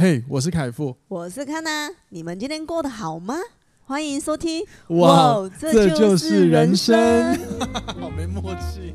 嘿，我是凯富，我是康娜，你们今天过得好吗？欢迎收听。哇，哇这就是人生，人生 好没默契。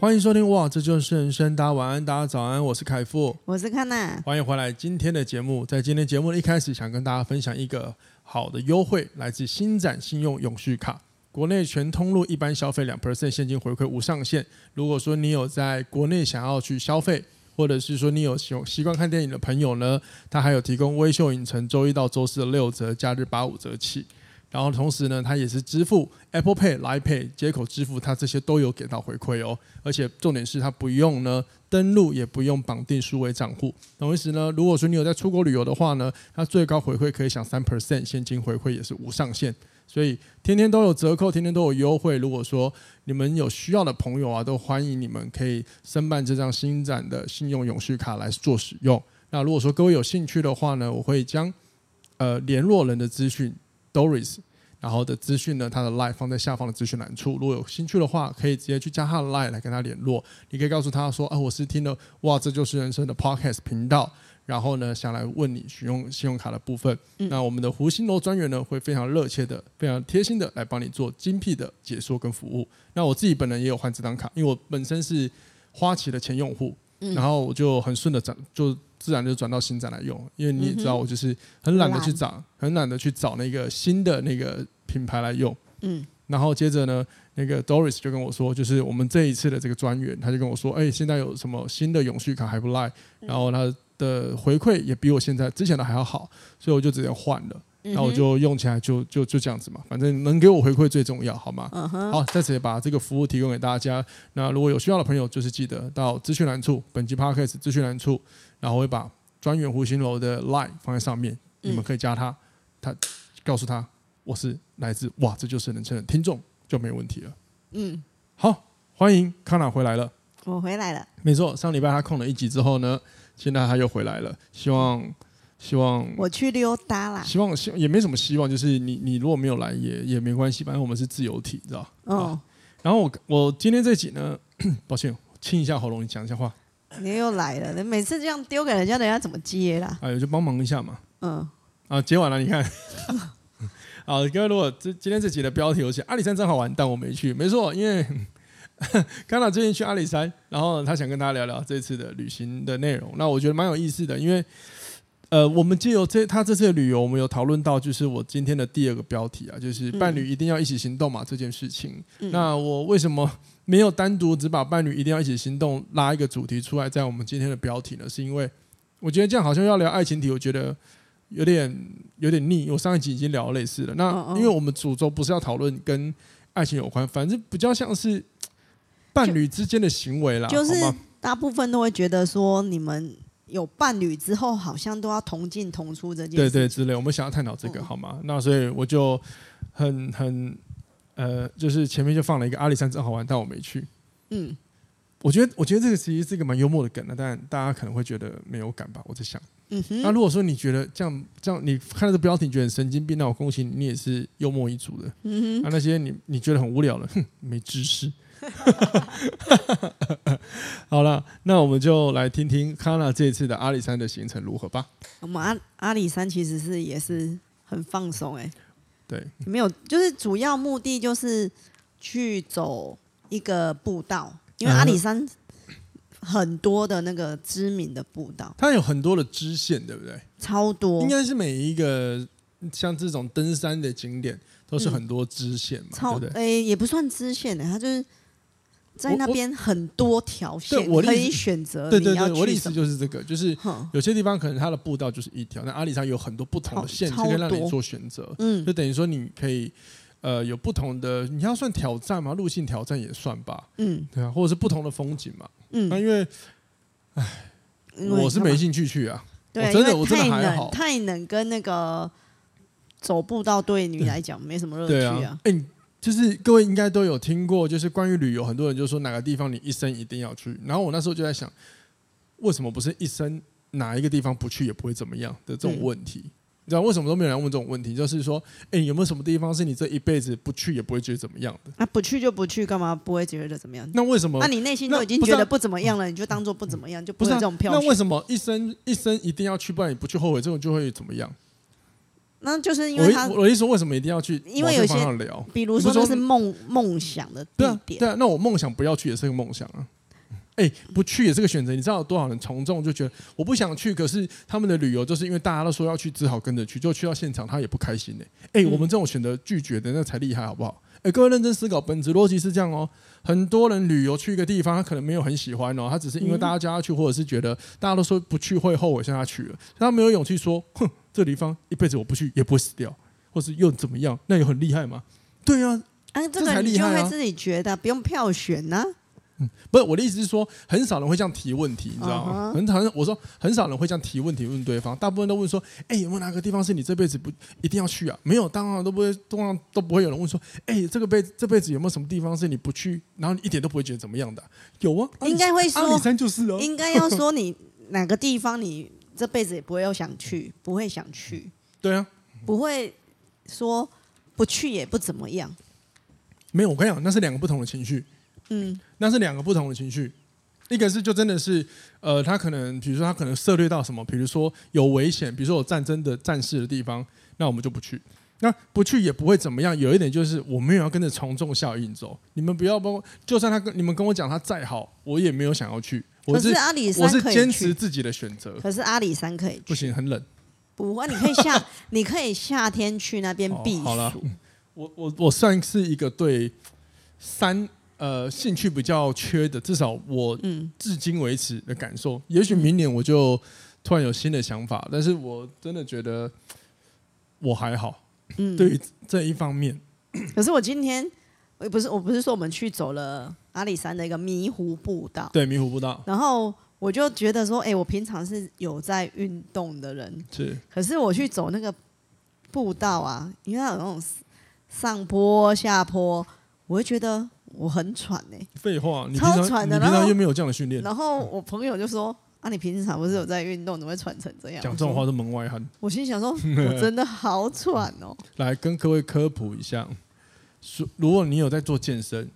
欢迎收听。哇，这就是人生。大家晚安，大家早安。我是凯富，我是康娜。欢迎回来。今天的节目，在今天节目的一开始，想跟大家分享一个好的优惠，来自新展信用永续卡。国内全通路一般消费两 percent 现金回馈无上限。如果说你有在国内想要去消费，或者是说你有习习惯看电影的朋友呢，他还有提供微秀影城周一到周四的六折，假日八五折起。然后同时呢，它也是支付 Apple Pay、Line Pay 接口支付，它这些都有给到回馈哦。而且重点是它不用呢登录，也不用绑定数位账户。同时呢，如果说你有在出国旅游的话呢，它最高回馈可以享三 percent 现金回馈，也是无上限。所以天天都有折扣，天天都有优惠。如果说你们有需要的朋友啊，都欢迎你们可以申办这张新展的信用永续卡来做使用。那如果说各位有兴趣的话呢，我会将呃联络人的资讯。Doris，然后的资讯呢，他的 line 放在下方的资讯栏处。如果有兴趣的话，可以直接去加他的 line 来跟他联络。你可以告诉他说：“啊，我是听了哇，这就是人生的 podcast 频道。”然后呢，想来问你使用信用卡的部分。嗯、那我们的胡心楼专员呢，会非常热切的、非常贴心的来帮你做精辟的解说跟服务。那我自己本人也有换这张卡，因为我本身是花旗的前用户，嗯、然后我就很顺的转就。自然就转到新展来用，因为你也知道我就是很懒得去找，很懒得去找那个新的那个品牌来用。嗯，然后接着呢，那个 Doris 就跟我说，就是我们这一次的这个专员，他就跟我说，哎，现在有什么新的永续卡还不赖，然后他的回馈也比我现在之前的还要好，所以我就直接换了。那我就用起来就就就这样子嘛，反正能给我回馈最重要，好吗？好，在此也把这个服务提供给大家。那如果有需要的朋友，就是记得到资讯栏处，本期 Podcast 资讯栏处，然后会把专员胡心楼的 Line 放在上面，你们可以加他，他告诉他我是来自哇，这就是人称的听众就没问题了。嗯，好，欢迎康娜回来了。我回来了。没错，上礼拜他空了一集之后呢，现在他又回来了，希望。希望我去溜达啦。希望希也没什么希望，就是你你如果没有来也也没关系，反正我们是自由体，知道哦。然后我我今天这集呢，抱歉，清一下喉咙，你讲一下话。你又来了，你每次这样丢给人家，人家怎么接啦？哎呦，就帮忙一下嘛。嗯。啊，接完了，你看。好，各位，如果这今天这集的标题有写阿里山真好玩，但我没去，没错，因为 康娜最近去阿里山，然后他想跟大家聊聊这次的旅行的内容。那我觉得蛮有意思的，因为。呃，我们借由这他这次的旅游，我们有讨论到，就是我今天的第二个标题啊，就是伴侣一定要一起行动嘛、嗯、这件事情。嗯、那我为什么没有单独只把伴侣一定要一起行动拉一个主题出来，在我们今天的标题呢？是因为我觉得这样好像要聊爱情题，我觉得有点有点腻。我上一集已经聊了类似的，那因为我们主轴不是要讨论跟爱情有关，反正比较像是伴侣之间的行为啦。就是大部分都会觉得说你们。有伴侣之后，好像都要同进同出这件事。对对，之类，我们想要探讨这个，好吗？那所以我就很很呃，就是前面就放了一个阿里山真好玩，但我没去。嗯，我觉得我觉得这个其实是一个蛮幽默的梗的，但大家可能会觉得没有感吧？我在想，嗯哼。那如果说你觉得这样这样，你看到这标题觉得很神经病，那我恭喜你，你也是幽默一族的。嗯哼。那那些你你觉得很无聊的，哼，没知识。好了，那我们就来听听康娜这一次的阿里山的行程如何吧。我们阿阿里山其实是也是很放松哎、欸，对，没有，就是主要目的就是去走一个步道，因为阿里山很多的那个知名的步道，它有很多的支线，对不对？超多，应该是每一个像这种登山的景点都是很多支线嘛，嗯、超对不对？哎、欸，也不算支线的、欸，它就是。在那边很多条线可以选择，对对对，我的意思就是这个，就是有些地方可能它的步道就是一条，那阿里山有很多不同的线，可以让你做选择，嗯，就等于说你可以呃有不同的，你要算挑战吗？路线挑战也算吧，嗯，对啊，或者是不同的风景嘛，嗯，那因为，唉，我是没兴趣去啊，对，真的我真的还好，太冷跟那个走步道对你来讲没什么乐趣啊，哎。就是各位应该都有听过，就是关于旅游，很多人就说哪个地方你一生一定要去。然后我那时候就在想，为什么不是一生哪一个地方不去也不会怎么样的这种问题？你知道为什么都没有人问这种问题？就是说，哎，有没有什么地方是你这一辈子不去也不会觉得怎么样的？啊，不去就不去，干嘛不会觉得怎么样？那为什么？那你内心都已经觉得不怎么样了，你就当做不怎么样，就不是这种票。那为什么一生一生一定要去，不然你不去后悔，这种就会怎么样？那就是因为他，我的意思说，为什么一定要去？因为有些聊，比如说那是梦梦想的地点。对啊，对啊，那我梦想不要去也是个梦想啊。哎，不去也是个选择。你知道有多少人从众就觉得我不想去，可是他们的旅游就是因为大家都说要去，只好跟着去。就去到现场，他也不开心呢。哎，我们这种选择拒绝的那才厉害，好不好？哎，各位认真思考，本质逻辑是这样哦。很多人旅游去一个地方，他可能没有很喜欢哦，他只是因为大家叫他去，或者是觉得大家都说不去会后悔，像他去了，他没有勇气说，哼，这地方一辈子我不去也不会死掉，或是又怎么样？那有很厉害吗？对啊，啊，这个你就会自己觉得不用票选呢。嗯，不是我的意思是说，很少人会这样提问题，你知道吗？很很，我说很少人会这样提问题问对方，大部分都问说，哎，有没有哪个地方是你这辈子不一定要去啊？没有，当然都不会，通常都不会有人问说，哎，这个辈这辈子有没有什么地方是你不去，然后你一点都不会觉得怎么样的？有啊，应该会说，阿里山就是哦，应该要说你哪个地方你这辈子也不会又想去，不会想去，对啊，不会说不去也不怎么样。没有，我跟你讲，那是两个不同的情绪。嗯，那是两个不同的情绪，一个是就真的是，呃，他可能比如说他可能涉猎到什么，比如说有危险，比如说有战争的战事的地方，那我们就不去。那不去也不会怎么样。有一点就是我没有要跟着从众效应走，你们不要包括，就算他跟你们跟我讲他再好，我也没有想要去。我是，可是阿里山我是坚持自己的选择。可是阿里山可以去，不行，很冷。不会，你可以夏，你可以夏天去那边避暑。好了，我我我算是一个对山。呃，兴趣比较缺的，至少我至今为止的感受，嗯、也许明年我就突然有新的想法，但是我真的觉得我还好。嗯，对于这一方面，可是我今天，我不是我不是说我们去走了阿里山的一个迷糊步道，对，迷糊步道，然后我就觉得说，哎、欸，我平常是有在运动的人，是，可是我去走那个步道啊，因为它有那种上坡下坡，我会觉得。我很喘呢、欸。废话，你超喘的。然后又没有这样的训练。然后我朋友就说：“啊，你平常不是有在运动，怎么会喘成这样？”讲这种话是门外汉。我心想说：“ 我真的好喘哦。”来跟各位科普一下，如果你有在做健身，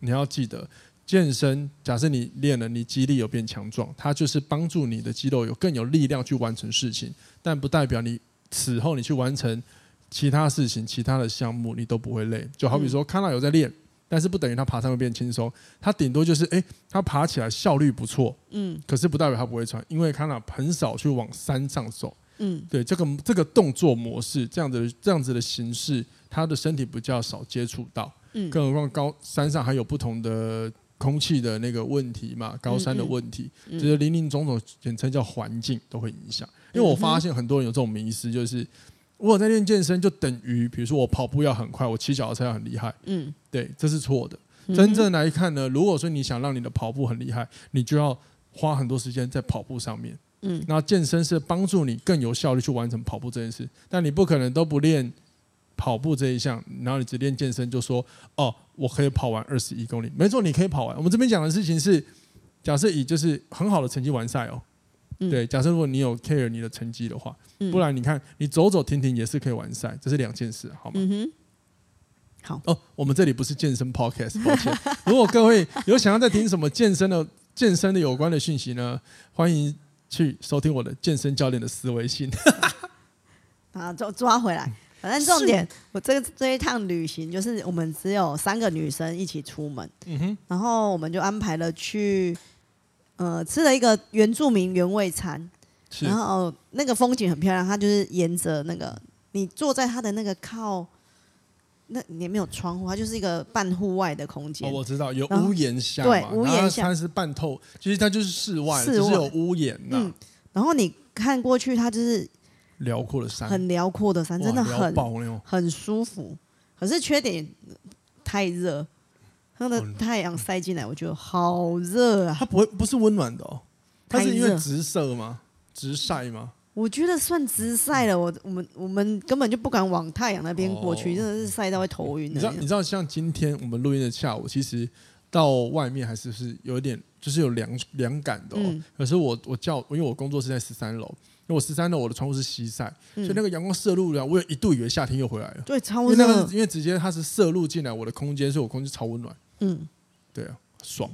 你要记得，健身假设你练了，你肌力有变强壮，它就是帮助你的肌肉有更有力量去完成事情，但不代表你此后你去完成其他事情、其他的项目你都不会累。就好比说，康纳有在练。但是不等于他爬山会变轻松，他顶多就是哎，他爬起来效率不错，嗯，可是不代表他不会喘，因为康纳很少去往山上走，嗯，对，这个这个动作模式这样子这样子的形式，他的身体比较少接触到，嗯，更何况高山上还有不同的空气的那个问题嘛，高山的问题，嗯嗯、就是林林总总，简称叫环境都会影响。因为我发现很多人有这种迷思，就是。我在练健身，就等于比如说我跑步要很快，我骑脚踏车要很厉害。嗯，对，这是错的。真正来看呢，如果说你想让你的跑步很厉害，你就要花很多时间在跑步上面。嗯，那健身是帮助你更有效率去完成跑步这件事，但你不可能都不练跑步这一项，然后你只练健身，就说哦，我可以跑完二十一公里。没错，你可以跑完。我们这边讲的事情是，假设以就是很好的成绩完赛哦。嗯、对，假设如果你有 care 你的成绩的话，嗯、不然你看你走走停停也是可以完赛，这是两件事，好吗？嗯哼。好哦，我们这里不是健身 podcast，抱歉。如果各位有想要再听什么健身的、健身的有关的讯息呢，欢迎去收听我的健身教练的思维信。啊，抓抓回来。反正重点，我这个这一趟旅行就是我们只有三个女生一起出门，嗯哼，然后我们就安排了去。呃，吃了一个原住民原味餐，然后那个风景很漂亮，它就是沿着那个你坐在它的那个靠，那也没有窗户，它就是一个半户外的空间。哦，我知道有屋檐下嘛，对，屋檐下它是半透，其实它就是室外，室外只是有屋檐。嗯，然后你看过去，它就是辽阔的山，很辽阔的山，真的很很，舒服。可是缺点太热。它的太阳晒进来，我觉得好热啊！它不会不是温暖的哦，它是因为直射吗？直晒吗？我觉得算直晒了。我我们我们根本就不敢往太阳那边过去，真的是晒到会头晕。你知道你知道像今天我们录音的下午，其实到外面还是是有一点就是有凉凉感的哦。可是我我叫因为我工作是在十三楼，因为我十三楼我的窗户是西晒，嗯、所以那个阳光射入来，我有一度以为夏天又回来了。对，超因为那个因为直接它是射入进来我的空间，所以我空气超温暖。嗯，对啊，爽。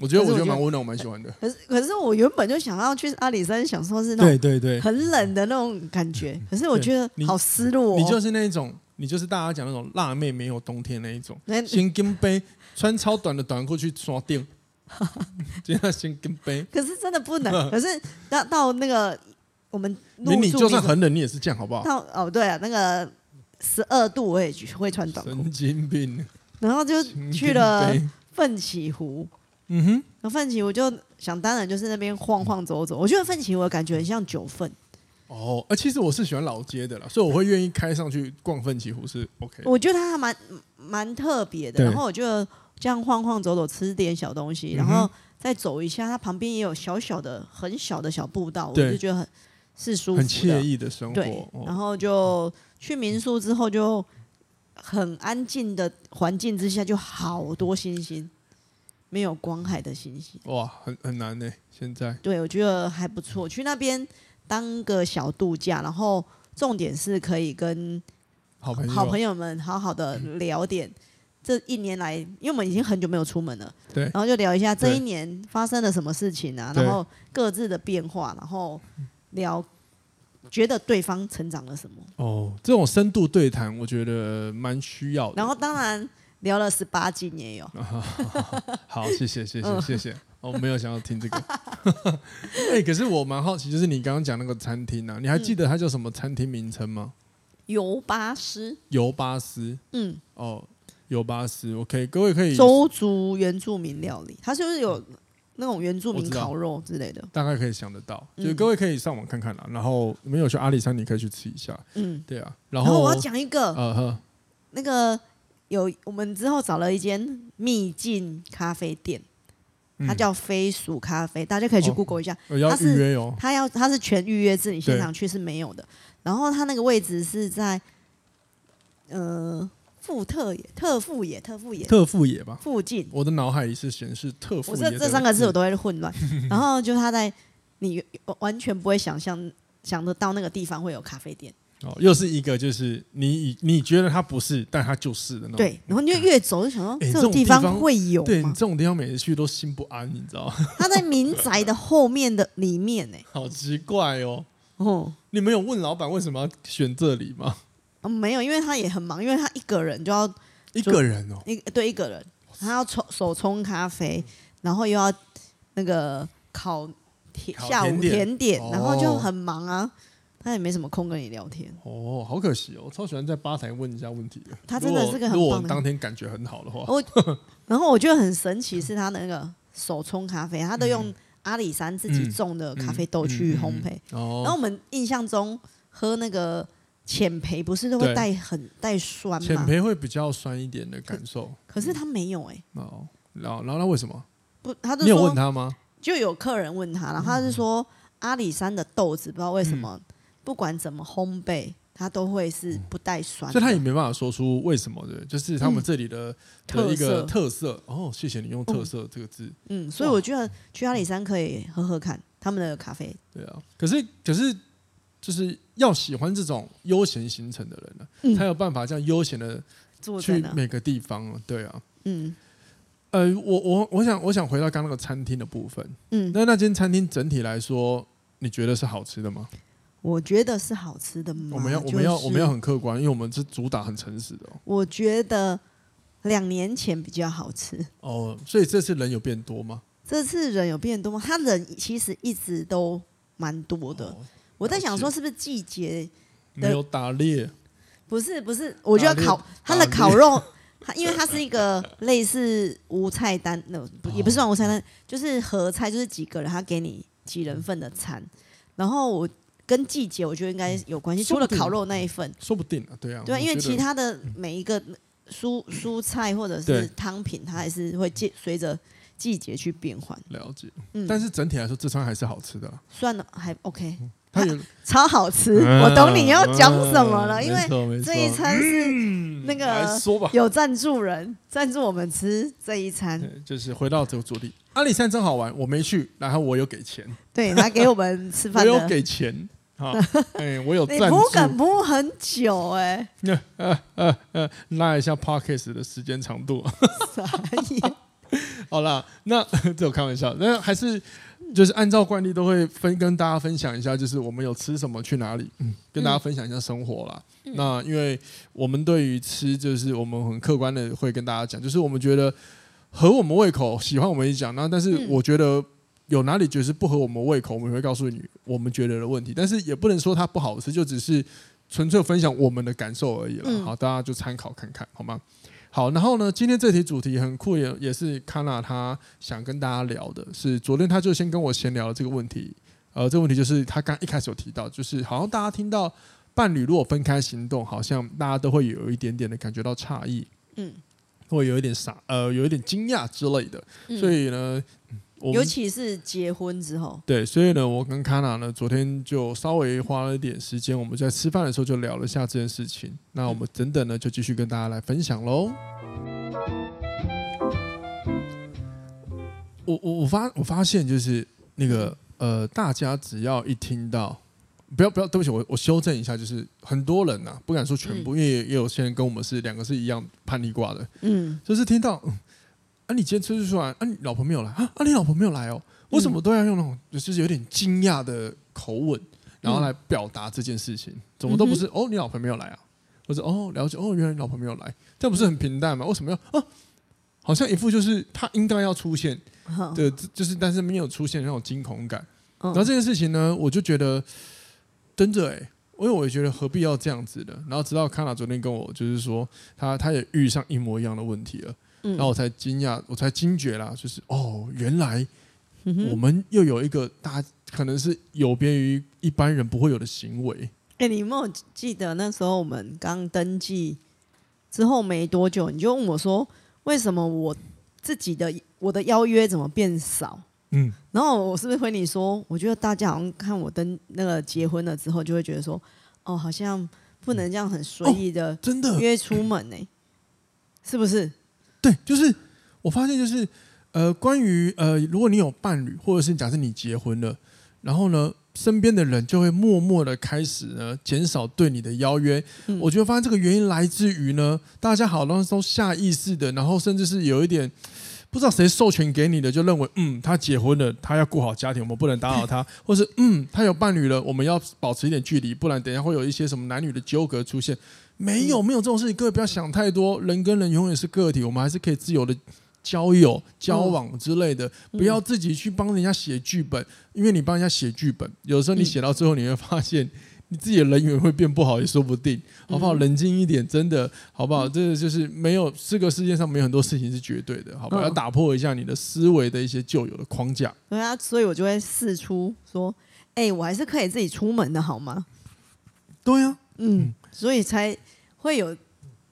我觉得我觉得蛮温暖，我蛮喜欢的。可是可是我原本就想要去阿里山，享受是那种对对对很冷的那种感觉。可是我觉得好失落、哦你。你就是那种，你就是大家讲那种辣妹没有冬天那一种。先跟杯穿超短的短裤去刷电，就要先跟杯。可是真的不能。可是到到那个我们你你就算很冷，你也是这样好不好？到哦对啊，那个十二度我也会穿短裤。神经病。然后就去了奋起湖。嗯哼，那奋起湖就想当然就是那边晃晃走走，我觉得奋起湖的感觉很像九份。哦，呃，其实我是喜欢老街的啦，所以我会愿意开上去逛奋起湖是 OK。我觉得它还蛮蛮特别的，然后我觉得这样晃晃走走，吃点小东西，然后再走一下，它旁边也有小小的、很小的小步道，我就觉得很是舒服、很惬意的生活。对，然后就去民宿之后，就很安静的环境之下，就好多星星。没有光海的星星，哇，很很难呢。现在对，我觉得还不错，去那边当个小度假，然后重点是可以跟好朋友好朋友们好好的聊点这一年来，因为我们已经很久没有出门了，对，然后就聊一下这一年发生了什么事情啊，然后各自的变化，然后聊觉得对方成长了什么。哦，这种深度对谈，我觉得蛮需要的。然后当然。聊了十八禁也有，好，谢谢，谢谢，谢谢。我没有想要听这个。哎，可是我蛮好奇，就是你刚刚讲那个餐厅啊，你还记得它叫什么餐厅名称吗？尤巴斯。尤巴斯。嗯。哦，尤巴斯。OK，各位可以。周族原住民料理，它是不是有那种原住民烤肉之类的？大概可以想得到，就是各位可以上网看看啦。然后没有去阿里山，你可以去吃一下。嗯，对啊。然后我要讲一个，呃呵，那个。有，我们之后找了一间秘境咖啡店，它叫飞鼠咖啡，大家可以去 Google 一下。哦、要预约哟。它要它是全预约制，你现场去是没有的。然后它那个位置是在呃富特野、特富野、特富野、特富野吧附近。我的脑海里是显示特富野。我这这三个字我都会混乱。然后就他在你完全不会想象想得到那个地方会有咖啡店。哦，又是一个，就是你你觉得它不是，但它就是的那种。对，然后你就越走就想说，这种地方会有。对，你这种地方每次去都心不安，你知道吗？它在民宅的后面的里面呢。好奇怪哦。哦，你们有问老板为什么要选这里吗？嗯，没有，因为他也很忙，因为他一个人就要一个人哦，一对一个人，他要冲手冲咖啡，然后又要那个烤甜下午甜点，然后就很忙啊。他也没什么空跟你聊天哦，好可惜哦，我超喜欢在吧台问一下问题的。他真的是个很棒的。如果当天感觉很好的话，我 然后我觉得很神奇是他的那个手冲咖啡，他都用阿里山自己种的咖啡豆去烘焙。然后我们印象中喝那个浅培不是都会带很带酸吗？浅焙会比较酸一点的感受。可是他没有哎。哦，然后然后那为什么？不，他就你有问他吗？就有客人问他，然后他是说阿里山的豆子不知道为什么。不管怎么烘焙，它都会是不带酸，所以他也没办法说出为什么的，就是他们这里的的一个特色。哦，谢谢你用“特色”这个字。嗯，所以我觉得去阿里山可以喝喝看他们的咖啡。对啊，可是可是就是要喜欢这种悠闲行程的人呢，才有办法这样悠闲的去每个地方。对啊，嗯，呃，我我我想我想回到刚刚那个餐厅的部分。嗯，那那间餐厅整体来说，你觉得是好吃的吗？我觉得是好吃的吗？我们要我们要我们要很客观，因为我们是主打很诚实的。我觉得两年前比较好吃哦，所以这次人有变多吗？这次人有变多吗？他人其实一直都蛮多的。我在想说，是不是季节没有打猎？不是不是，我觉得烤它的烤肉，它因为它是一个类似无菜单，那也不是算无菜单，就是合菜，就是几个人他给你几人份的餐，然后我。跟季节我觉得应该有关系，除了烤肉那一份，说不定啊，对啊，对，因为其他的每一个蔬蔬菜或者是汤品，它还是会随随着季节去变换。了解，嗯，但是整体来说，这餐还是好吃的。算了，还 OK，它有 超好吃。我懂你要讲什么了，因为这一餐是那个有赞助人赞助我们吃这一餐，就是回到这个主题。阿里山真好玩，我没去，然后我有给钱，对他给我们吃饭，我有给钱。好，哎，我有赞助。你铺梗铺很久哎、欸，呃呃呃，拉一下 Podcast 的时间长度。傻眼。好啦，那这我开玩笑，那还是就是按照惯例都会分跟大家分享一下，就是我们有吃什么，去哪里，嗯，跟大家分享一下生活啦。嗯、那因为我们对于吃，就是我们很客观的会跟大家讲，就是我们觉得合我们胃口，喜欢我们一讲，那但是我觉得。有哪里觉得是不合我们胃口，我们会告诉你我们觉得的问题，但是也不能说它不好吃，就只是纯粹分享我们的感受而已了。嗯、好，大家就参考看看，好吗？好，然后呢，今天这题主题很酷，也也是 Kana 他想跟大家聊的，是昨天他就先跟我闲聊了这个问题。呃，这个问题就是他刚一开始有提到，就是好像大家听到伴侣如果分开行动，好像大家都会有一点点的感觉到诧异，嗯，会有一点傻，呃，有一点惊讶之类的，所以呢。尤其是结婚之后，对，所以呢，我跟 Kana 呢，昨天就稍微花了一点时间，我们在吃饭的时候就聊了一下这件事情。那我们等等呢，就继续跟大家来分享喽。我我我发我发现就是那个呃，大家只要一听到，不要不要，对不起，我我修正一下，就是很多人呐、啊，不敢说全部，嗯、因为也，有些人跟我们是两个是一样叛逆挂的，嗯，就是听到。啊，你今天吃出来，啊，你老婆没有来啊？啊，你老婆没有来哦？为什么都要用那种就是有点惊讶的口吻，然后来表达这件事情？怎么都不是哦？你老婆没有来啊？或者哦，了解哦，原来你老婆没有来，这不是很平淡吗？为什么要啊？好像一副就是他应该要出现的，就是但是没有出现那种惊恐感。然后这件事情呢，我就觉得真的哎，因为我也觉得何必要这样子的。然后直到 Kana 昨天跟我就是说，他他也遇上一模一样的问题了。然后我才惊讶，我才惊觉啦，就是哦，原来我们又有一个大，可能是有别于一般人不会有的行为。哎，你有没有记得那时候我们刚登记之后没多久，你就问我说，为什么我自己的我的邀约怎么变少？嗯，然后我是不是回你说，我觉得大家好像看我登那个结婚了之后，就会觉得说，哦，好像不能这样很随意的真的约出门呢？是不是？对，就是我发现，就是呃，关于呃，如果你有伴侣，或者是假设你结婚了，然后呢，身边的人就会默默的开始呢减少对你的邀约。嗯、我觉得发现这个原因来自于呢，大家好多都下意识的，然后甚至是有一点不知道谁授权给你的，就认为嗯，他结婚了，他要顾好家庭，我们不能打扰他，或是嗯，他有伴侣了，我们要保持一点距离，不然等一下会有一些什么男女的纠葛出现。没有没有这种事情，各位不要想太多。人跟人永远是个体，我们还是可以自由的交友、交往之类的。不要自己去帮人家写剧本，因为你帮人家写剧本，有时候你写到最后，你会发现 你自己的人缘会变不好，也说不定。好不好？冷静一点，真的好不好？这个就是没有这个世界上没有很多事情是绝对的，好不好？要打破一下你的思维的一些旧有的框架。对啊，所以我就会试出说：“哎，我还是可以自己出门的，好吗？”对呀，嗯，所以才。会有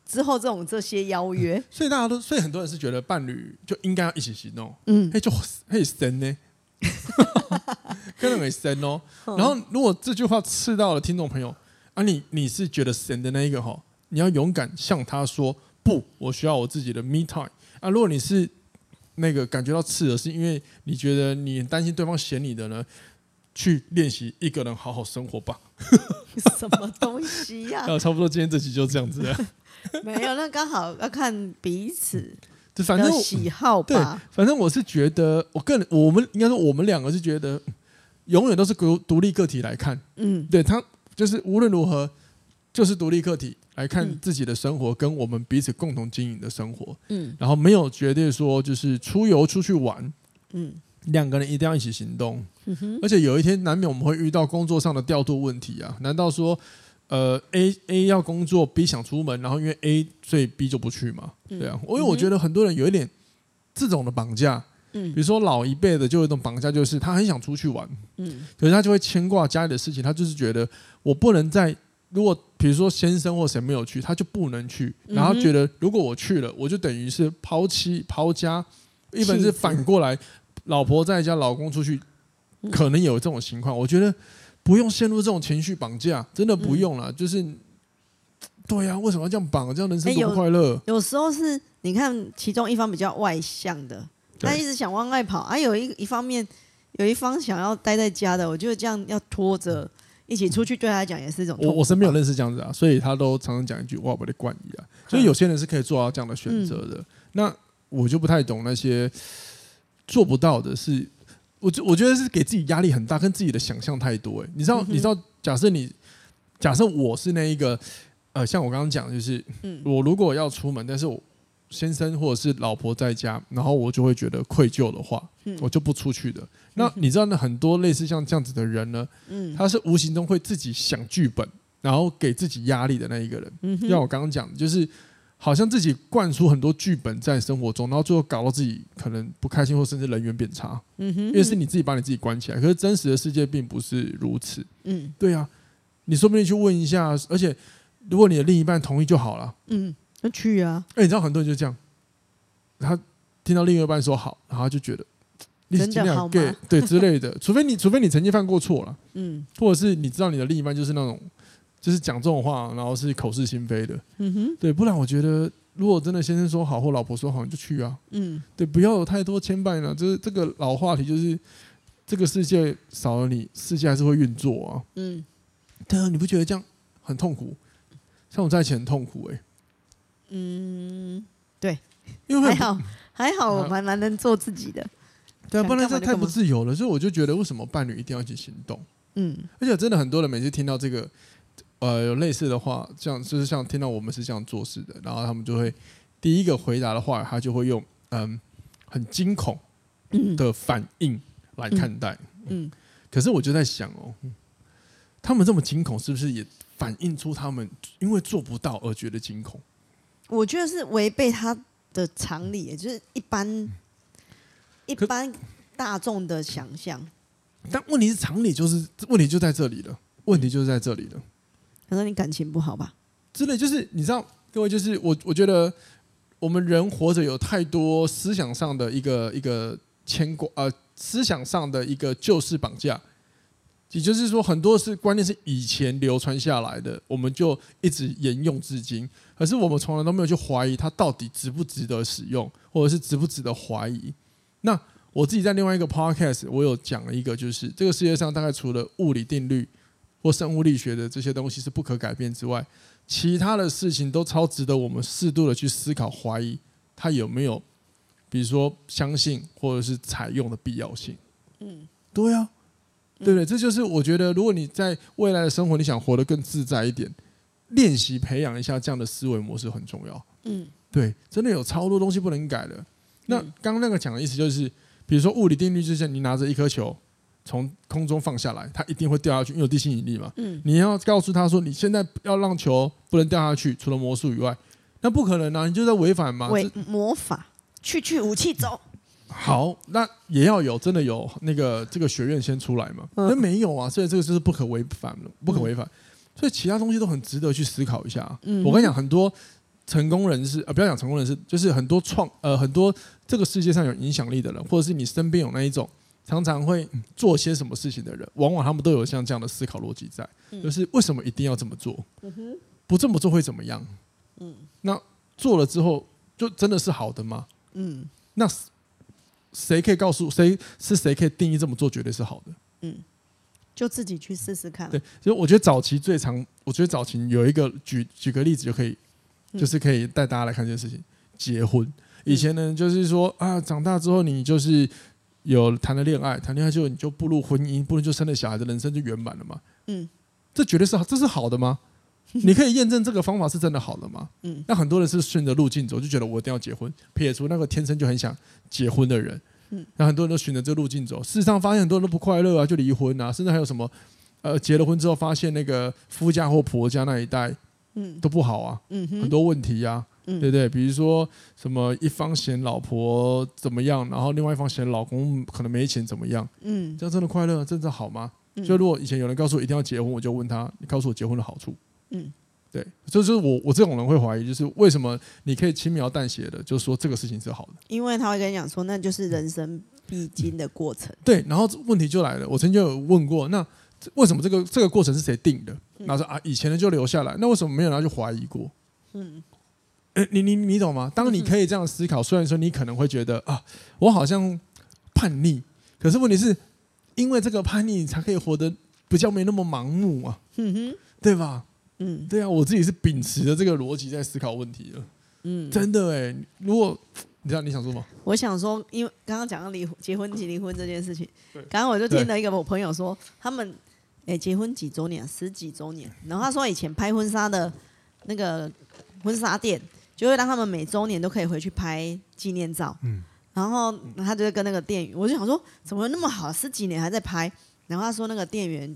之后这种这些邀约，所以大家都，所以很多人是觉得伴侣就应该要一起行动，嗯，嘿就嘿神呢，真的没神哦。然后如果这句话刺到了听众朋友啊，你你是觉得神的那一个哈，你要勇敢向他说不，我需要我自己的 me time 啊。如果你是那个感觉到刺的，是因为你觉得你担心对方嫌你的呢？去练习一个人好好生活吧。什么东西呀、啊？差不多今天这期就这样子了。没有，那刚好要看彼此就反正喜好吧。反正我是觉得，我个人，我们应该说，我们两个是觉得，永远都是独独立个体来看。嗯，对他就是无论如何，就是独立个体来看自己的生活，跟我们彼此共同经营的生活。嗯，然后没有绝对说就是出游出去玩。嗯。两个人一定要一起行动，嗯、而且有一天难免我们会遇到工作上的调度问题啊？难道说，呃，A A 要工作，B 想出门，然后因为 A 所以 B 就不去吗？对啊，因为我觉得很多人有一点这种的绑架，嗯，比如说老一辈的就有一种绑架，就是他很想出去玩，嗯，可是他就会牵挂家里的事情，他就是觉得我不能在，如果比如说先生或谁没有去，他就不能去，然后觉得如果我去了，我就等于是抛妻抛家，一本是反过来。老婆在家，老公出去，可能有这种情况。我觉得不用陷入这种情绪绑架，真的不用了。就是，对呀，为什么要这样绑？这样人生多不快乐。有时候是你看，其中一方比较外向的，他一直想往外跑；啊，有一一方面有一方想要待在家的，我觉得这样要拖着一起出去对他来讲也是一种。我我身边有认识这样子啊，所以他都常常讲一句哇，我的冠意啊。所以有些人是可以做到这样的选择的。嗯、那我就不太懂那些做不到的是，我我觉得是给自己压力很大，跟自己的想象太多。哎，你知道，你知道，假设你假设我是那一个，呃，像我刚刚讲，就是我如果要出门，但是我。先生或者是老婆在家，然后我就会觉得愧疚的话，嗯、我就不出去的。那你知道，那很多类似像这样子的人呢，嗯、他是无形中会自己想剧本，然后给自己压力的那一个人。嗯、像我刚刚讲的，就是好像自己灌输很多剧本在生活中，然后最后搞到自己可能不开心，或甚至人缘变差。嗯、哼因为是你自己把你自己关起来，可是真实的世界并不是如此。嗯，对啊，你说不定去问一下，而且如果你的另一半同意就好了。嗯。那去啊！哎，你知道很多人就这样，他听到另一半说好，然后就觉得你尽量给对之类的，除非你除非你曾经犯过错了，嗯，或者是你知道你的另一半就是那种就是讲这种话，然后是口是心非的，嗯哼，对，不然我觉得如果真的先生说好或老婆说好，你就去啊，嗯，对，不要有太多牵绊了，就是这个老话题，就是这个世界少了你，世界还是会运作啊，嗯，对啊，你不觉得这样很痛苦？像我在一起很痛苦哎、欸。嗯，对，因为还好还好，我们蛮能做自己的。对啊，不然这太不自由了。所以我就觉得，为什么伴侣一定要一起行动？嗯，而且真的很多人每次听到这个，呃，有类似的话，像就是像听到我们是这样做事的，然后他们就会第一个回答的话，他就会用嗯很惊恐的反应来看待。嗯，可是我就在想哦，他们这么惊恐，是不是也反映出他们因为做不到而觉得惊恐？我觉得是违背他的常理，也就是一般一般大众的想象。但问题是常理就是问题就在这里了，问题就是在这里了。可能你感情不好吧？真的就是你知道，各位就是我，我觉得我们人活着有太多思想上的一个一个牵挂，呃，思想上的一个旧式绑架。也就是说，很多是观念是以前流传下来的，我们就一直沿用至今。可是我们从来都没有去怀疑它到底值不值得使用，或者是值不值得怀疑。那我自己在另外一个 podcast，我有讲了一个，就是这个世界上大概除了物理定律或生物力学的这些东西是不可改变之外，其他的事情都超值得我们适度的去思考、怀疑它有没有，比如说相信或者是采用的必要性。嗯，对啊。对不对？这就是我觉得，如果你在未来的生活，你想活得更自在一点，练习培养一下这样的思维模式很重要。嗯，对，真的有超多东西不能改的。那刚刚那个讲的意思就是，比如说物理定律，就像你拿着一颗球从空中放下来，它一定会掉下去，因为有地心引力嘛。嗯，你要告诉他说，你现在要让球不能掉下去，除了魔术以外，那不可能啊，你就在违反嘛。违魔法，去去武器走。好，那也要有真的有那个这个学院先出来嘛？那、嗯、没有啊，所以这个就是不可违反的，不可违反。嗯、所以其他东西都很值得去思考一下。嗯、我跟你讲，很多成功人士啊、呃，不要讲成功人士，就是很多创呃很多这个世界上有影响力的人，或者是你身边有那一种常常会做些什么事情的人，往往他们都有像这样的思考逻辑在，嗯、就是为什么一定要这么做？嗯、不这么做会怎么样？嗯，那做了之后就真的是好的吗？嗯，那。谁可以告诉谁是谁可以定义这么做绝对是好的？嗯，就自己去试试看。对，所以我觉得早期最常，我觉得早期有一个举举个例子就可以，就是可以带大家来看这件事情。结婚以前呢，就是说啊，长大之后你就是有谈了恋爱，谈恋爱之后你就步入婚姻，步入就生了小孩的人生就圆满了嘛。嗯，这绝对是好，这是好的吗？你可以验证这个方法是真的好的吗？嗯，那很多人是顺着路径走，就觉得我一定要结婚，撇除那个天生就很想结婚的人，嗯，那很多人都循着这个路径走，事实上发现很多人都不快乐啊，就离婚啊，甚至还有什么，呃，结了婚之后发现那个夫家或婆家那一代，嗯，都不好啊，嗯，很多问题啊，嗯，对不对？比如说什么一方嫌老婆怎么样，然后另外一方嫌老公可能没钱怎么样，嗯，这样真的快乐，真的好吗？所以如果以前有人告诉我一定要结婚，我就问他，你告诉我结婚的好处。嗯，对，就是我我这种人会怀疑，就是为什么你可以轻描淡写的就说这个事情是好的？因为他会跟你讲说，那就是人生必经的过程。对，然后问题就来了，我曾经有问过，那为什么这个这个过程是谁定的？然后说啊，以前的就留下来，那为什么没有人去怀疑过？嗯，诶，你你你懂吗？当你可以这样思考，虽然说你可能会觉得啊，我好像叛逆，可是问题是因为这个叛逆，你才可以活得比较没那么盲目啊，嗯哼，对吧？嗯，对啊，我自己是秉持着这个逻辑在思考问题的。嗯，真的哎，如果你知道你想说吗？我想说，因为刚刚讲到离婚、结婚及离婚这件事情，刚刚我就听了一个我朋友说，他们哎结婚几周年，十几周年，然后他说以前拍婚纱的那个婚纱店，就会让他们每周年都可以回去拍纪念照。嗯，然后他就会跟那个店员，我就想说，怎么那么好，十几年还在拍？然后他说那个店员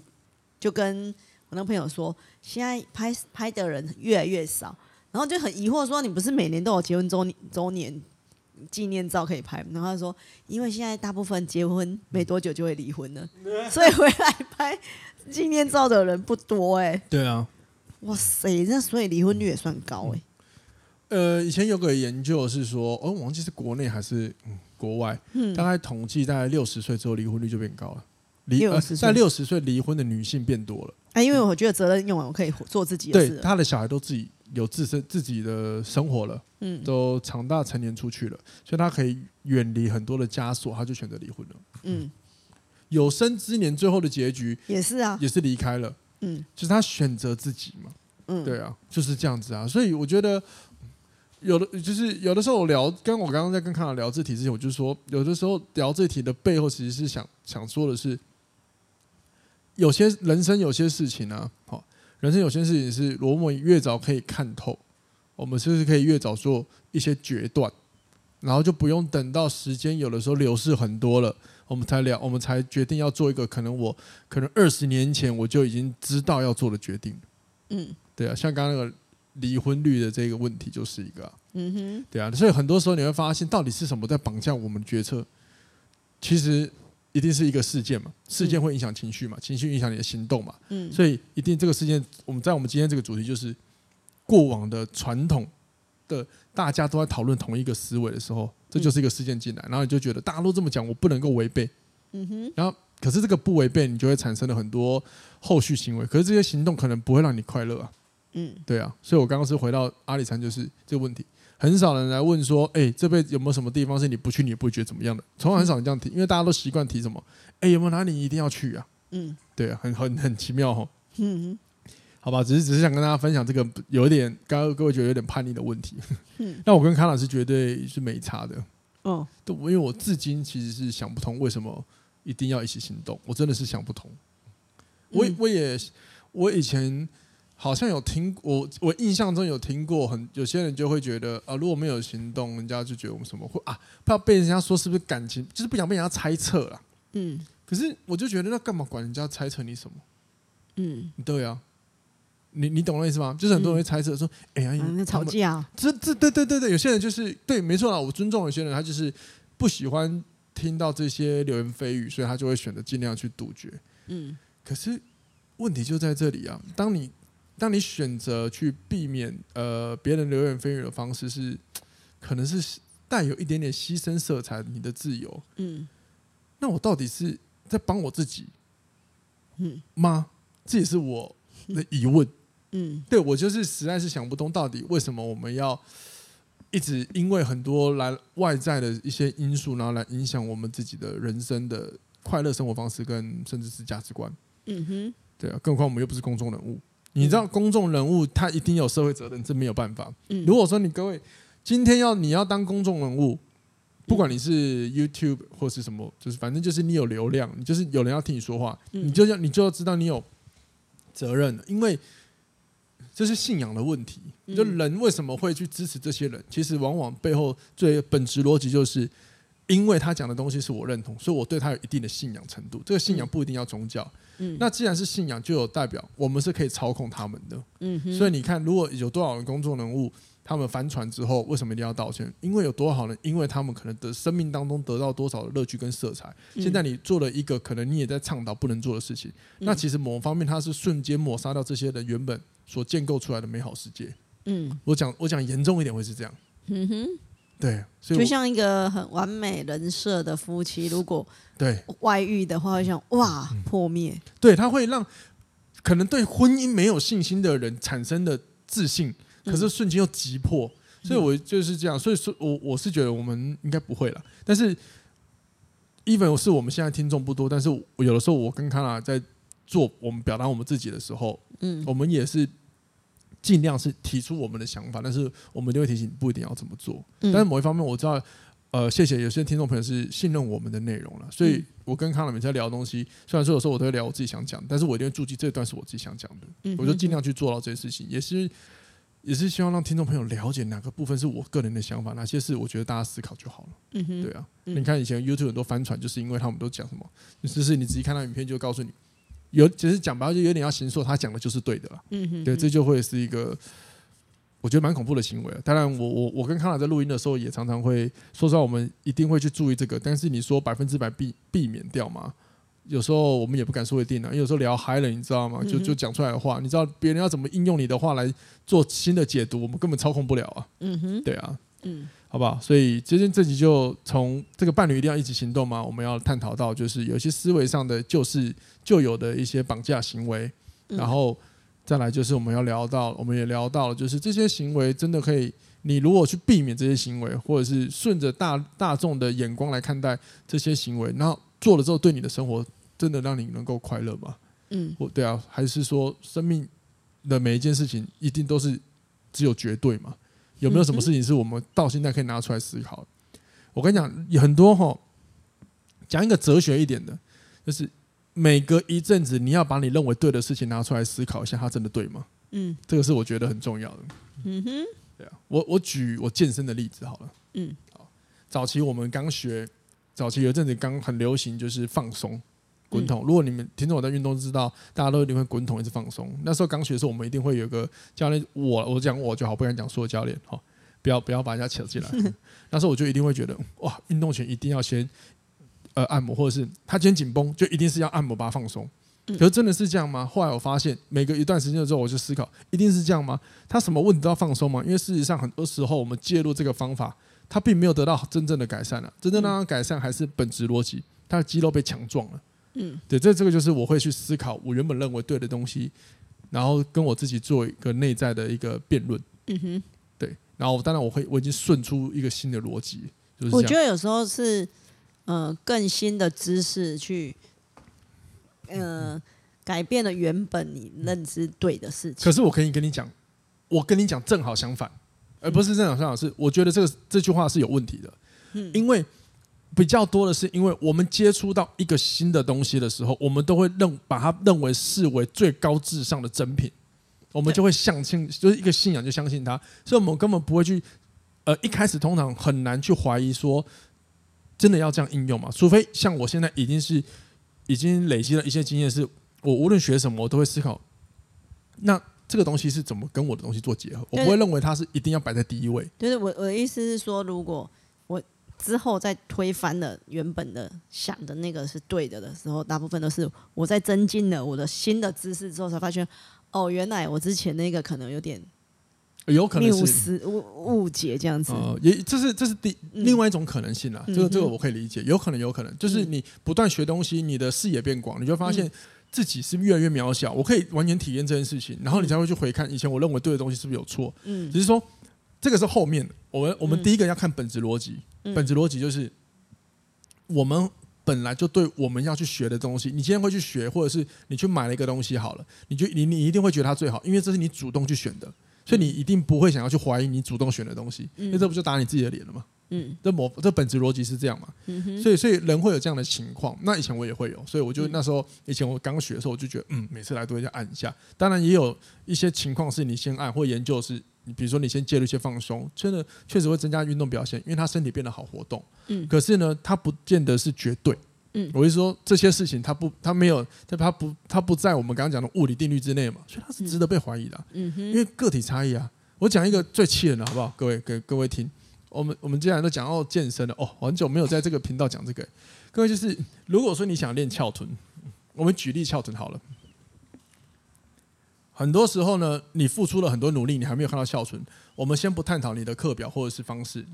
就跟。我那个朋友说，现在拍拍的人越来越少，然后就很疑惑说：“你不是每年都有结婚周周年纪念照可以拍？”然后他说：“因为现在大部分结婚没多久就会离婚了，所以回来拍纪念照的人不多。”哎，对啊，哇塞，那所以离婚率也算高哎。呃，以前有个研究是说，哦，我忘记是国内还是国外，大概统计大概六十岁之后离婚率就变高了，离呃在六十岁离婚的女性变多了。啊，因为我觉得责任用完，我可以做自己的事。对，他的小孩都自己有自身自己的生活了，嗯，都长大成年出去了，所以他可以远离很多的枷锁，他就选择离婚了。嗯，有生之年最后的结局也是啊，也是离开了。嗯，就是他选择自己嘛。嗯，对啊，就是这样子啊。所以我觉得有的就是有的时候我聊，跟我刚刚在跟康娜聊这题之前，我就说有的时候聊这题的背后，其实是想想说的是。有些人生有些事情呢，好，人生有些事情是，我们越早可以看透，我们是不是可以越早做一些决断，然后就不用等到时间有的时候流逝很多了，我们才聊，我们才决定要做一个可能我可能二十年前我就已经知道要做的决定。嗯，对啊，像刚刚那个离婚率的这个问题就是一个啊，嗯哼，对啊，所以很多时候你会发现，到底是什么在绑架我们决策？其实。一定是一个事件嘛，事件会影响情绪嘛，情绪影响你的行动嘛，嗯，所以一定这个事件，我们在我们今天这个主题就是过往的传统的大家都在讨论同一个思维的时候，这就是一个事件进来，然后你就觉得大家都这么讲，我不能够违背，嗯哼，然后可是这个不违背，你就会产生了很多后续行为，可是这些行动可能不会让你快乐啊，嗯，对啊，所以我刚刚是回到阿里山，就是这个问题。很少人来问说：“哎、欸，这辈子有没有什么地方是你不去你也不会觉得怎么样的？”从来很少人这样提，因为大家都习惯提什么：“哎、欸，有没有哪里你一定要去啊？”嗯，对啊，很很很奇妙哈。嗯，好吧，只是只是想跟大家分享这个有一点，刚刚各位觉得有点叛逆的问题。嗯，那我跟康老师绝对是没差的。哦，对，因为我至今其实是想不通为什么一定要一起行动，我真的是想不通。我我也我以前。好像有听我，我印象中有听过很，很有些人就会觉得啊，如果没有行动，人家就觉得我们什么会啊，怕被人家说是不是感情，就是不想被人家猜测了。嗯，可是我就觉得那干嘛管人家猜测你什么？嗯，对啊，你你懂我意思吗？就是很多人会猜测说，哎、嗯、呀，那、欸啊、吵架，这这对对对对，有些人就是对，没错啊，我尊重有些人，他就是不喜欢听到这些流言蜚语，所以他就会选择尽量去杜绝。嗯，可是问题就在这里啊，当你。当你选择去避免呃别人流言蜚语的方式是，可能是带有一点点牺牲色彩，你的自由，嗯，那我到底是在帮我自己，嗯。吗？这也是我的疑问，嗯，对，我就是实在是想不通，到底为什么我们要一直因为很多来外在的一些因素，然后来影响我们自己的人生的快乐生活方式跟甚至是价值观，嗯哼，对啊，更何况我们又不是公众人物。你知道公众人物他一定有社会责任，这没有办法。如果说你各位今天要你要当公众人物，不管你是 YouTube 或是什么，就是反正就是你有流量，你就是有人要听你说话，你就要你就要知道你有责任，因为这是信仰的问题。就人为什么会去支持这些人？其实往往背后最本质逻辑就是。因为他讲的东西是我认同，所以我对他有一定的信仰程度。这个信仰不一定要宗教，嗯，那既然是信仰，就有代表我们是可以操控他们的，嗯哼。所以你看，如果有多少人公众人物，他们翻船之后，为什么一定要道歉？因为有多少人，因为他们可能的生命当中得到多少的乐趣跟色彩。现在你做了一个可能你也在倡导不能做的事情，那其实某方面它是瞬间抹杀掉这些人原本所建构出来的美好世界。嗯，我讲我讲严重一点会是这样，嗯哼。对，就像一个很完美人设的夫妻，如果对外遇的话，会想哇破灭。对，他会让可能对婚姻没有信心的人产生的自信，可是瞬间又急迫。所以我就是这样，所以说我我是觉得我们应该不会了。但是，even 是我们现在听众不多，但是有的时候我跟康娜在做我们表达我们自己的时候，嗯，我们也是尽量是提出我们的想法，但是我们就会提醒你不一定要怎么做。但是某一方面我知道，呃，谢谢有些听众朋友是信任我们的内容了，所以我跟康乃美在聊东西，虽然说有时候我都会聊我自己想讲，但是我一定会注意这段是我自己想讲的，我就尽量去做到这件事情，也是。也是希望让听众朋友了解哪个部分是我个人的想法，哪些是我觉得大家思考就好了。嗯哼，对啊，嗯、你看以前 YouTube 很多翻船，就是因为他们都讲什么，就是你仔细看到影片就告诉你，有其实讲白了就有点要形说他讲的就是对的了。嗯哼，对，这就会是一个我觉得蛮恐怖的行为。当然我，我我我跟康纳在录音的时候也常常会说实话，我们一定会去注意这个，但是你说百分之百避避免掉吗？有时候我们也不敢说一定啊，因为有时候聊嗨了，你知道吗？就就讲出来的话，你知道别人要怎么应用你的话来做新的解读，我们根本操控不了啊。嗯哼，对啊，嗯，好不好？所以今天这集就从这个伴侣一定要一起行动嘛，我们要探讨到就是有些思维上的就是旧有的一些绑架行为，然后再来就是我们要聊到，我们也聊到了，就是这些行为真的可以，你如果去避免这些行为，或者是顺着大大众的眼光来看待这些行为，然后。做了之后，对你的生活真的让你能够快乐吗？嗯，我对啊，还是说生命的每一件事情一定都是只有绝对吗？有没有什么事情是我们到现在可以拿出来思考？我跟你讲，很多哈，讲一个哲学一点的，就是每隔一阵子你要把你认为对的事情拿出来思考一下，它真的对吗？嗯，这个是我觉得很重要的。嗯哼，对啊，我我举我健身的例子好了。嗯，好，早期我们刚学。早期有一阵子刚很流行，就是放松滚筒。如果你们听众我在运动，知道大家都一定会滚筒，一直放松。那时候刚学的时候，我们一定会有个教练，我我讲我就好，不敢讲说教练哈，不要不要把人家扯进来。那时候我就一定会觉得，哇，运动前一定要先呃按摩，或者是他今天紧绷，就一定是要按摩把它放松。可是真的是这样吗？后来我发现，每隔一段时间之后，我就思考，一定是这样吗？他什么问题都要放松吗？因为事实上，很多时候我们介入这个方法。他并没有得到真正的改善了、啊，真正让他改善还是本质逻辑，他的肌肉被强壮了。嗯，对，这这个就是我会去思考我原本认为对的东西，然后跟我自己做一个内在的一个辩论。嗯哼，对，然后当然我会我已经顺出一个新的逻辑。就是、我觉得有时候是，呃，更新的知识去，呃，改变了原本你认知对的事情。可是我可以跟你讲，我跟你讲正好相反。而不是正好相反是，我觉得这个这句话是有问题的，嗯因为比较多的是，因为我们接触到一个新的东西的时候，我们都会认把它认为视为最高至上的真品，我们就会相信，就是一个信仰就相信它，所以我们根本不会去，呃，一开始通常很难去怀疑说，真的要这样应用嘛？除非像我现在已经是已经累积了一些经验，是我无论学什么，我都会思考，那。这个东西是怎么跟我的东西做结合？我不会认为它是一定要摆在第一位。就是我我的意思是说，如果我之后再推翻了原本的想的那个是对的的时候，大部分都是我在增进了我的新的知识之后，才发现哦，原来我之前那个可能有点有可能是误误解这样子。呃，也这是这是第另外一种可能性啦。这个这个我可以理解，有可能有可能就是你不断学东西，你的视野变广，你就发现。自己是越来越渺小，我可以完全体验这件事情，然后你才会去回看以前我认为对的东西是不是有错。嗯，只是说这个是后面的。我们我们第一个要看本质逻辑，本质逻辑就是我们本来就对我们要去学的东西，你今天会去学，或者是你去买了一个东西好了，你就你你一定会觉得它最好，因为这是你主动去选的，所以你一定不会想要去怀疑你主动选的东西，因为这不就打你自己的脸了吗？嗯，这模这本质逻辑是这样嘛？嗯哼，所以所以人会有这样的情况。那以前我也会有，所以我就那时候以前我刚学的时候，我就觉得嗯，每次来都会要按一下。当然也有一些情况是你先按或研究是，你比如说你先介入一些放松，真的确实会增加运动表现，因为他身体变得好活动。嗯，可是呢，它不见得是绝对。嗯，我是说这些事情它不它没有它不它不在我们刚刚讲的物理定律之内嘛，所以它是值得被怀疑的啊。嗯哼，因为个体差异啊。我讲一个最气人的好不好？各位给各位听。我们我们既然都讲到健身了哦，很久没有在这个频道讲这个。各位就是，如果说你想练翘臀，我们举例翘臀好了。很多时候呢，你付出了很多努力，你还没有看到翘臀。我们先不探讨你的课表或者是方式，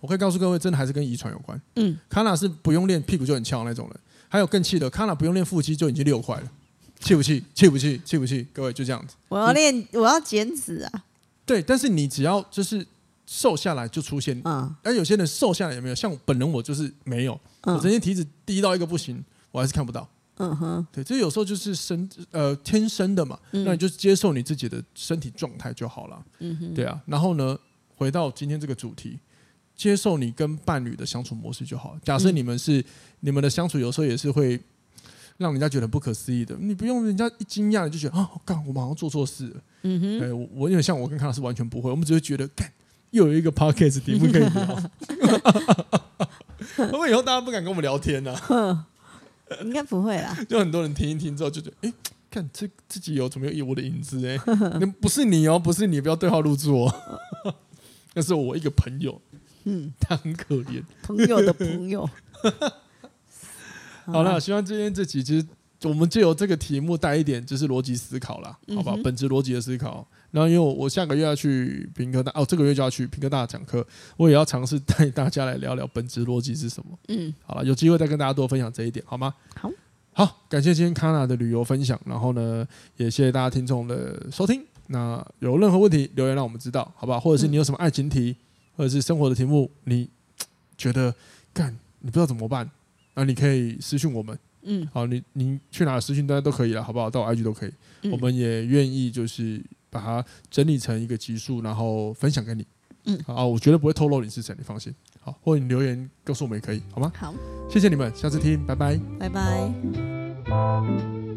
我可以告诉各位，真的还是跟遗传有关。嗯，康纳是不用练屁股就很翘那种人，还有更气的，康纳不用练腹肌就已经六块了，气不气？气不气？气不气？各位就这样子。我要练，我要减脂啊。对，但是你只要就是。瘦下来就出现，嗯，而有些人瘦下来也没有，像本人我就是没有，我曾经体脂低到一个不行，我还是看不到，嗯哼，对，这有时候就是生呃天生的嘛，嗯、那你就接受你自己的身体状态就好了。嗯哼，对啊。然后呢，回到今天这个主题，接受你跟伴侣的相处模式就好。假设你们是、嗯、你们的相处，有时候也是会让人家觉得不可思议的。你不用人家一惊讶，你就觉得啊，干，我们好像做错事了。嗯哼，哎，我我因为像我跟康老师完全不会，我们只会觉得干。又有一个 podcast 题目可以聊，会不会以后大家不敢跟我们聊天呢、啊？应该不会啦。就很多人听一听之后就觉得，哎、欸，看这自己有怎么有我的影子哎、欸，那不是你哦，不是你，不要对号入座、哦。那是我一个朋友，嗯，他很可怜，朋友的朋友。好了，希望今天这集其实我们就由这个题目带一点就是逻辑思考啦，好吧？嗯、本质逻辑的思考。然后，因为我我下个月要去平科大，哦，这个月就要去平科大讲课，我也要尝试带大家来聊聊本质逻辑是什么。嗯，好了，有机会再跟大家多分享这一点，好吗？好，好，感谢今天康娜的旅游分享，然后呢，也谢谢大家听众的收听。那有任何问题留言让我们知道，好吧？或者是你有什么爱情题，或者是生活的题目，你觉得干你不知道怎么办，那你可以私信我们。嗯，好，你你去哪私信大家都可以了，好不好？到我 IG 都可以，嗯、我们也愿意就是。把它整理成一个集数，然后分享给你。嗯，好，我绝对不会透露你是谁，你放心。好，或者你留言告诉我们也可以，好吗？好，谢谢你们，下次听，拜拜，拜拜。